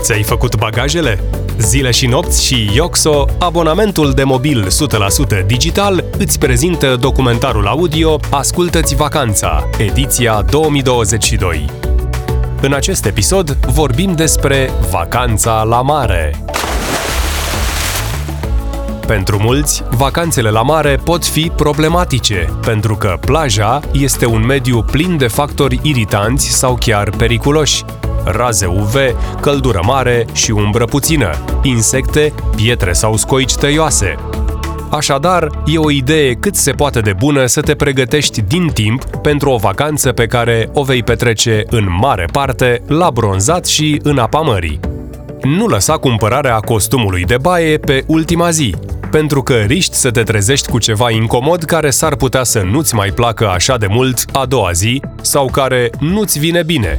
Ți-ai făcut bagajele? Zile și nopți și Ioxo, abonamentul de mobil 100% digital, îți prezintă documentarul audio Ascultă-ți vacanța, ediția 2022. În acest episod vorbim despre vacanța la mare. Pentru mulți, vacanțele la mare pot fi problematice, pentru că plaja este un mediu plin de factori iritanți sau chiar periculoși. Raze UV, căldură mare și umbră puțină, insecte, pietre sau scoici tăioase. Așadar, e o idee cât se poate de bună să te pregătești din timp pentru o vacanță pe care o vei petrece în mare parte la bronzat și în apa mării. Nu lăsa cumpărarea costumului de baie pe ultima zi, pentru că riști să te trezești cu ceva incomod care s-ar putea să nu-ți mai placă așa de mult a doua zi sau care nu-ți vine bine.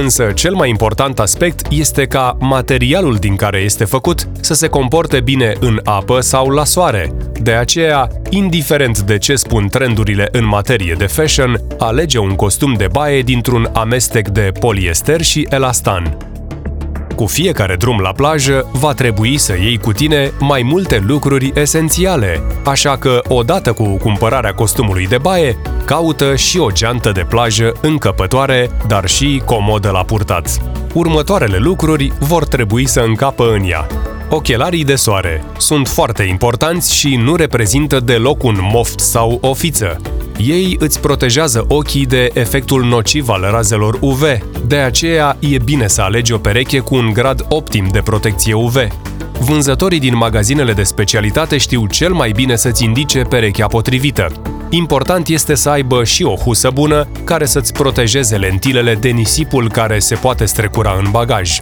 Însă, cel mai important aspect este ca materialul din care este făcut să se comporte bine în apă sau la soare. De aceea, indiferent de ce spun trendurile în materie de fashion, alege un costum de baie dintr-un amestec de poliester și elastan. Cu fiecare drum la plajă, va trebui să iei cu tine mai multe lucruri esențiale, așa că, odată cu cumpărarea costumului de baie, caută și o geantă de plajă încăpătoare, dar și comodă la purtat. Următoarele lucruri vor trebui să încapă în ea. Ochelarii de soare sunt foarte importanți și nu reprezintă deloc un moft sau o fiță. Ei îți protejează ochii de efectul nociv al razelor UV, de aceea e bine să alegi o pereche cu un grad optim de protecție UV. Vânzătorii din magazinele de specialitate știu cel mai bine să-ți indice perechea potrivită. Important este să aibă și o husă bună care să-ți protejeze lentilele de nisipul care se poate strecura în bagaj.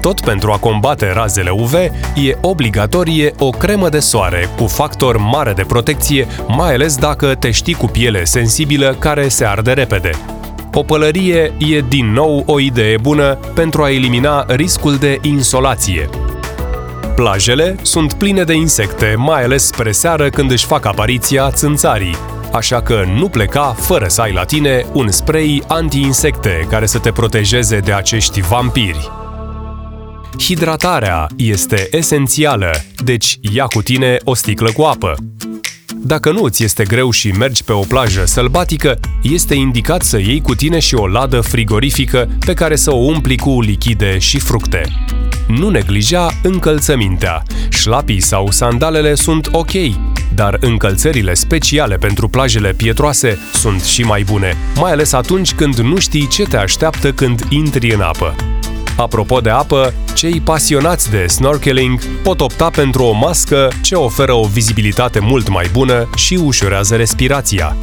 Tot pentru a combate razele UV, e obligatorie o cremă de soare cu factor mare de protecție, mai ales dacă te știi cu piele sensibilă care se arde repede. O pălărie e din nou o idee bună pentru a elimina riscul de insolație. Plajele sunt pline de insecte, mai ales spre seară când își fac apariția țânțarii, așa că nu pleca fără să ai la tine un spray anti-insecte care să te protejeze de acești vampiri. Hidratarea este esențială, deci ia cu tine o sticlă cu apă. Dacă nu îți este greu și mergi pe o plajă sălbatică, este indicat să iei cu tine și o ladă frigorifică pe care să o umpli cu lichide și fructe. Nu neglija încălțămintea. Șlapii sau sandalele sunt ok, dar încălțările speciale pentru plajele pietroase sunt și mai bune, mai ales atunci când nu știi ce te așteaptă când intri în apă. Apropo de apă, cei pasionați de snorkeling pot opta pentru o mască ce oferă o vizibilitate mult mai bună și ușurează respirația.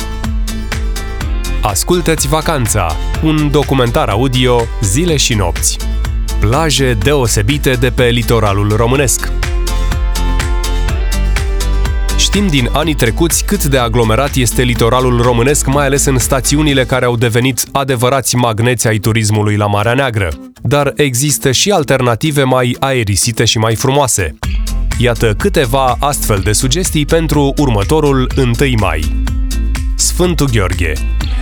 Ascultă-ți vacanța, un documentar audio zile și nopți. Plaje deosebite de pe litoralul românesc. Știm din anii trecuți cât de aglomerat este litoralul românesc, mai ales în stațiunile care au devenit adevărați magneți ai turismului la Marea Neagră. Dar există și alternative mai aerisite și mai frumoase. Iată câteva astfel de sugestii pentru următorul 1 mai. Sfântul Gheorghe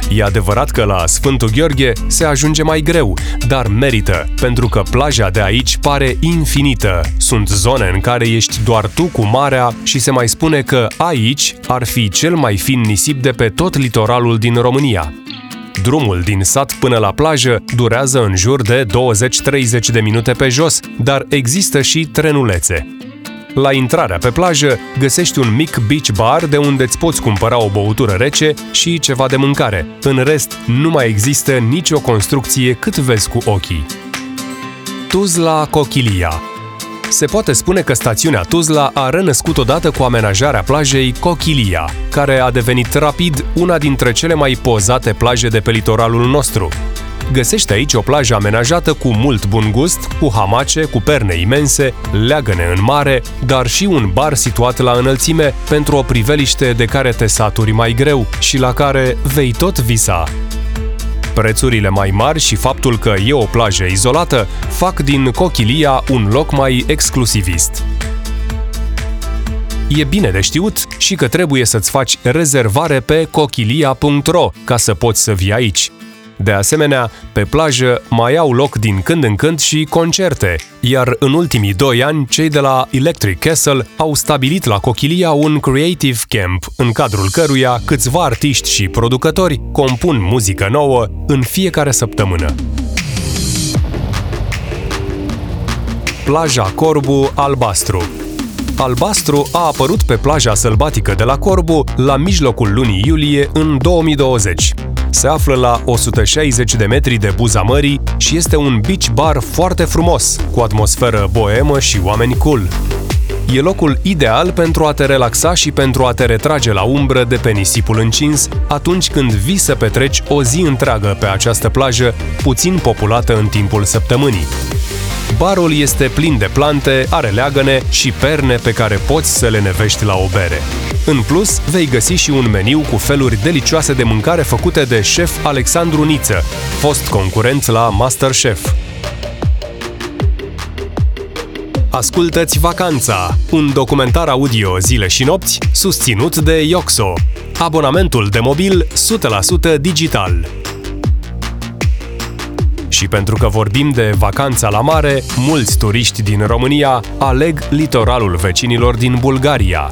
E adevărat că la Sfântul Gheorghe se ajunge mai greu, dar merită, pentru că plaja de aici pare infinită. Sunt zone în care ești doar tu cu marea și se mai spune că aici ar fi cel mai fin nisip de pe tot litoralul din România. Drumul din sat până la plajă durează în jur de 20-30 de minute pe jos, dar există și trenulețe. La intrarea pe plajă găsești un mic beach bar de unde îți poți cumpăra o băutură rece și ceva de mâncare. În rest, nu mai există nicio construcție cât vezi cu ochii. Tuzla Cochilia se poate spune că stațiunea Tuzla a renăscut odată cu amenajarea plajei Cochilia, care a devenit rapid una dintre cele mai pozate plaje de pe litoralul nostru. Găsește aici o plajă amenajată cu mult bun gust, cu hamace, cu perne imense, leagăne în mare, dar și un bar situat la înălțime pentru o priveliște de care te saturi mai greu și la care vei tot visa. Prețurile mai mari și faptul că e o plajă izolată fac din Cochilia un loc mai exclusivist. E bine de știut și că trebuie să-ți faci rezervare pe cochilia.ro ca să poți să vii aici. De asemenea, pe plajă mai au loc din când în când și concerte, iar în ultimii doi ani, cei de la Electric Castle au stabilit la Cochilia un Creative Camp, în cadrul căruia câțiva artiști și producători compun muzică nouă în fiecare săptămână. Plaja Corbu Albastru Albastru a apărut pe plaja sălbatică de la Corbu la mijlocul lunii iulie în 2020. Se află la 160 de metri de buza mării și este un beach bar foarte frumos, cu atmosferă boemă și oameni cool. E locul ideal pentru a te relaxa și pentru a te retrage la umbră de pe nisipul încins atunci când vii să petreci o zi întreagă pe această plajă, puțin populată în timpul săptămânii. Barul este plin de plante, are leagăne și perne pe care poți să le nevești la o bere. În plus, vei găsi și un meniu cu feluri delicioase de mâncare făcute de șef Alexandru Niță, fost concurent la Masterchef. Ascultă-ți Vacanța, un documentar audio zile și nopți susținut de Ioxo. Abonamentul de mobil 100% digital. Și pentru că vorbim de vacanța la mare, mulți turiști din România aleg litoralul vecinilor din Bulgaria.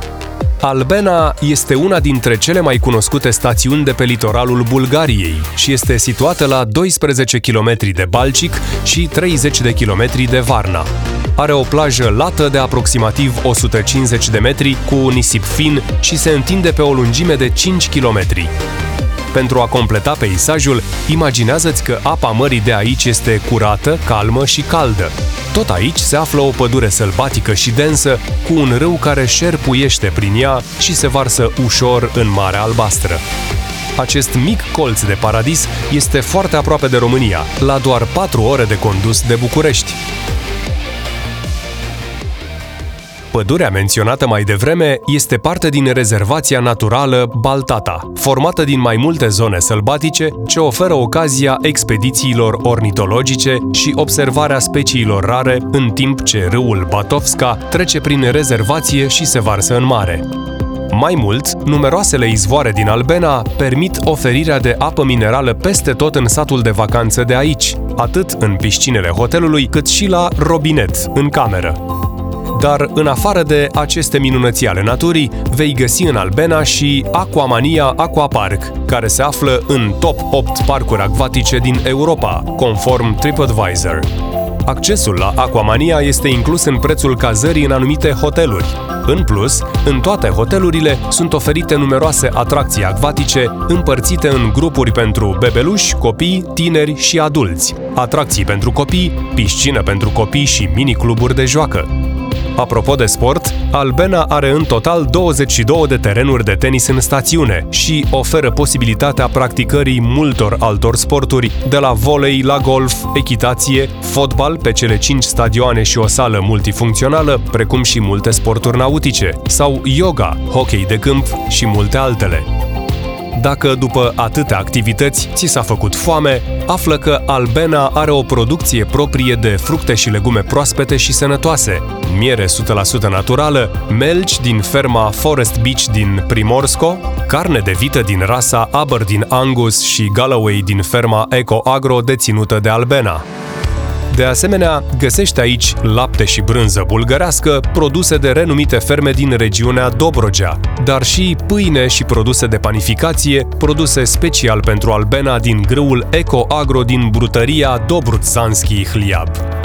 Albena este una dintre cele mai cunoscute stațiuni de pe litoralul Bulgariei și este situată la 12 km de Balcic și 30 de km de Varna. Are o plajă lată de aproximativ 150 de metri cu un nisip fin și se întinde pe o lungime de 5 km. Pentru a completa peisajul, imaginează-ți că apa mării de aici este curată, calmă și caldă. Tot aici se află o pădure sălbatică și densă, cu un râu care șerpuiește prin ea și se varsă ușor în Marea Albastră. Acest mic colț de paradis este foarte aproape de România, la doar 4 ore de condus de București. Pădurea menționată mai devreme este parte din rezervația naturală Baltata, formată din mai multe zone sălbatice ce oferă ocazia expedițiilor ornitologice și observarea speciilor rare în timp ce râul Batovska trece prin rezervație și se varsă în mare. Mai mult, numeroasele izvoare din Albena permit oferirea de apă minerală peste tot în satul de vacanță de aici, atât în piscinele hotelului, cât și la robinet, în cameră. Dar în afară de aceste minunății ale naturii, vei găsi în Albena și Aquamania Aquapark, care se află în top 8 parcuri acvatice din Europa, conform TripAdvisor. Accesul la Aquamania este inclus în prețul cazării în anumite hoteluri. În plus, în toate hotelurile sunt oferite numeroase atracții acvatice împărțite în grupuri pentru bebeluși, copii, tineri și adulți, atracții pentru copii, piscină pentru copii și mini-cluburi de joacă. Apropo de sport, Albena are în total 22 de terenuri de tenis în stațiune și oferă posibilitatea practicării multor altor sporturi, de la volei la golf, echitație, fotbal pe cele 5 stadioane și o sală multifuncțională, precum și multe sporturi nautice, sau yoga, hockey de câmp și multe altele. Dacă după atâtea activități ți s-a făcut foame, află că Albena are o producție proprie de fructe și legume proaspete și sănătoase, miere 100% naturală, melci din ferma Forest Beach din Primorsko, carne de vită din rasa Aberdeen Angus și Galloway din ferma Eco Agro deținută de Albena. De asemenea, găsește aici lapte și brânză bulgărească produse de renumite ferme din regiunea Dobrogea, dar și pâine și produse de panificație produse special pentru Albena din grâul Eco Agro din brutăria Dobrudzanski Hliab.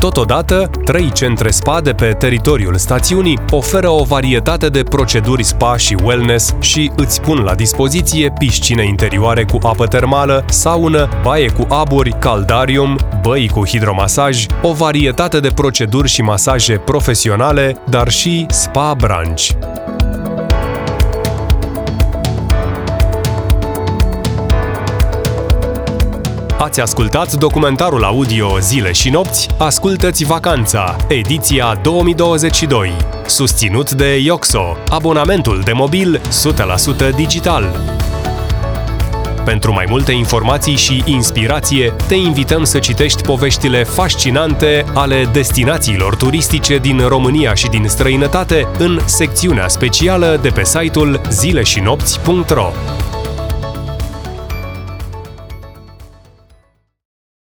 Totodată, trei centre spa de pe teritoriul stațiunii oferă o varietate de proceduri spa și wellness și îți pun la dispoziție piscine interioare cu apă termală, saună, baie cu aburi, caldarium, băi cu hidromasaj, o varietate de proceduri și masaje profesionale, dar și spa branch. Ați ascultat documentarul audio Zile și nopți? Ascultă-ți Vacanța, ediția 2022. Susținut de Ioxo, abonamentul de mobil 100% digital. Pentru mai multe informații și inspirație, te invităm să citești poveștile fascinante ale destinațiilor turistice din România și din străinătate în secțiunea specială de pe site-ul zileșinopți.ro.